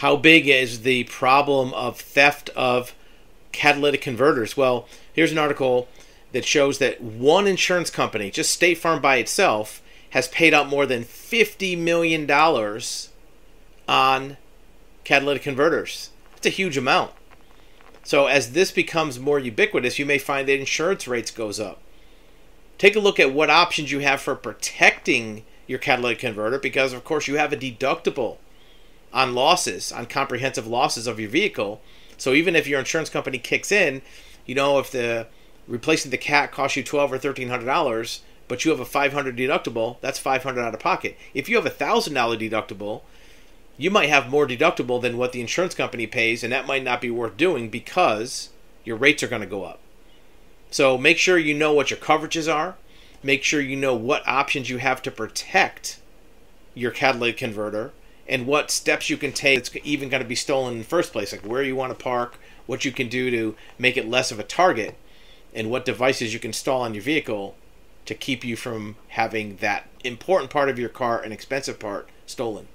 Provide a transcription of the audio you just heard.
How big is the problem of theft of catalytic converters? Well, here's an article that shows that one insurance company, just State Farm by itself, has paid out more than $50 million on catalytic converters. It's a huge amount. So as this becomes more ubiquitous, you may find that insurance rates goes up. Take a look at what options you have for protecting your catalytic converter because of course you have a deductible on losses, on comprehensive losses of your vehicle. So even if your insurance company kicks in, you know if the replacing the cat costs you twelve or thirteen hundred dollars, but you have a five hundred deductible, that's five hundred out of pocket. If you have a thousand dollar deductible, you might have more deductible than what the insurance company pays, and that might not be worth doing because your rates are going to go up. So make sure you know what your coverages are. Make sure you know what options you have to protect your catalytic converter and what steps you can take that's even going to be stolen in the first place, like where you want to park, what you can do to make it less of a target, and what devices you can install on your vehicle to keep you from having that important part of your car, an expensive part, stolen.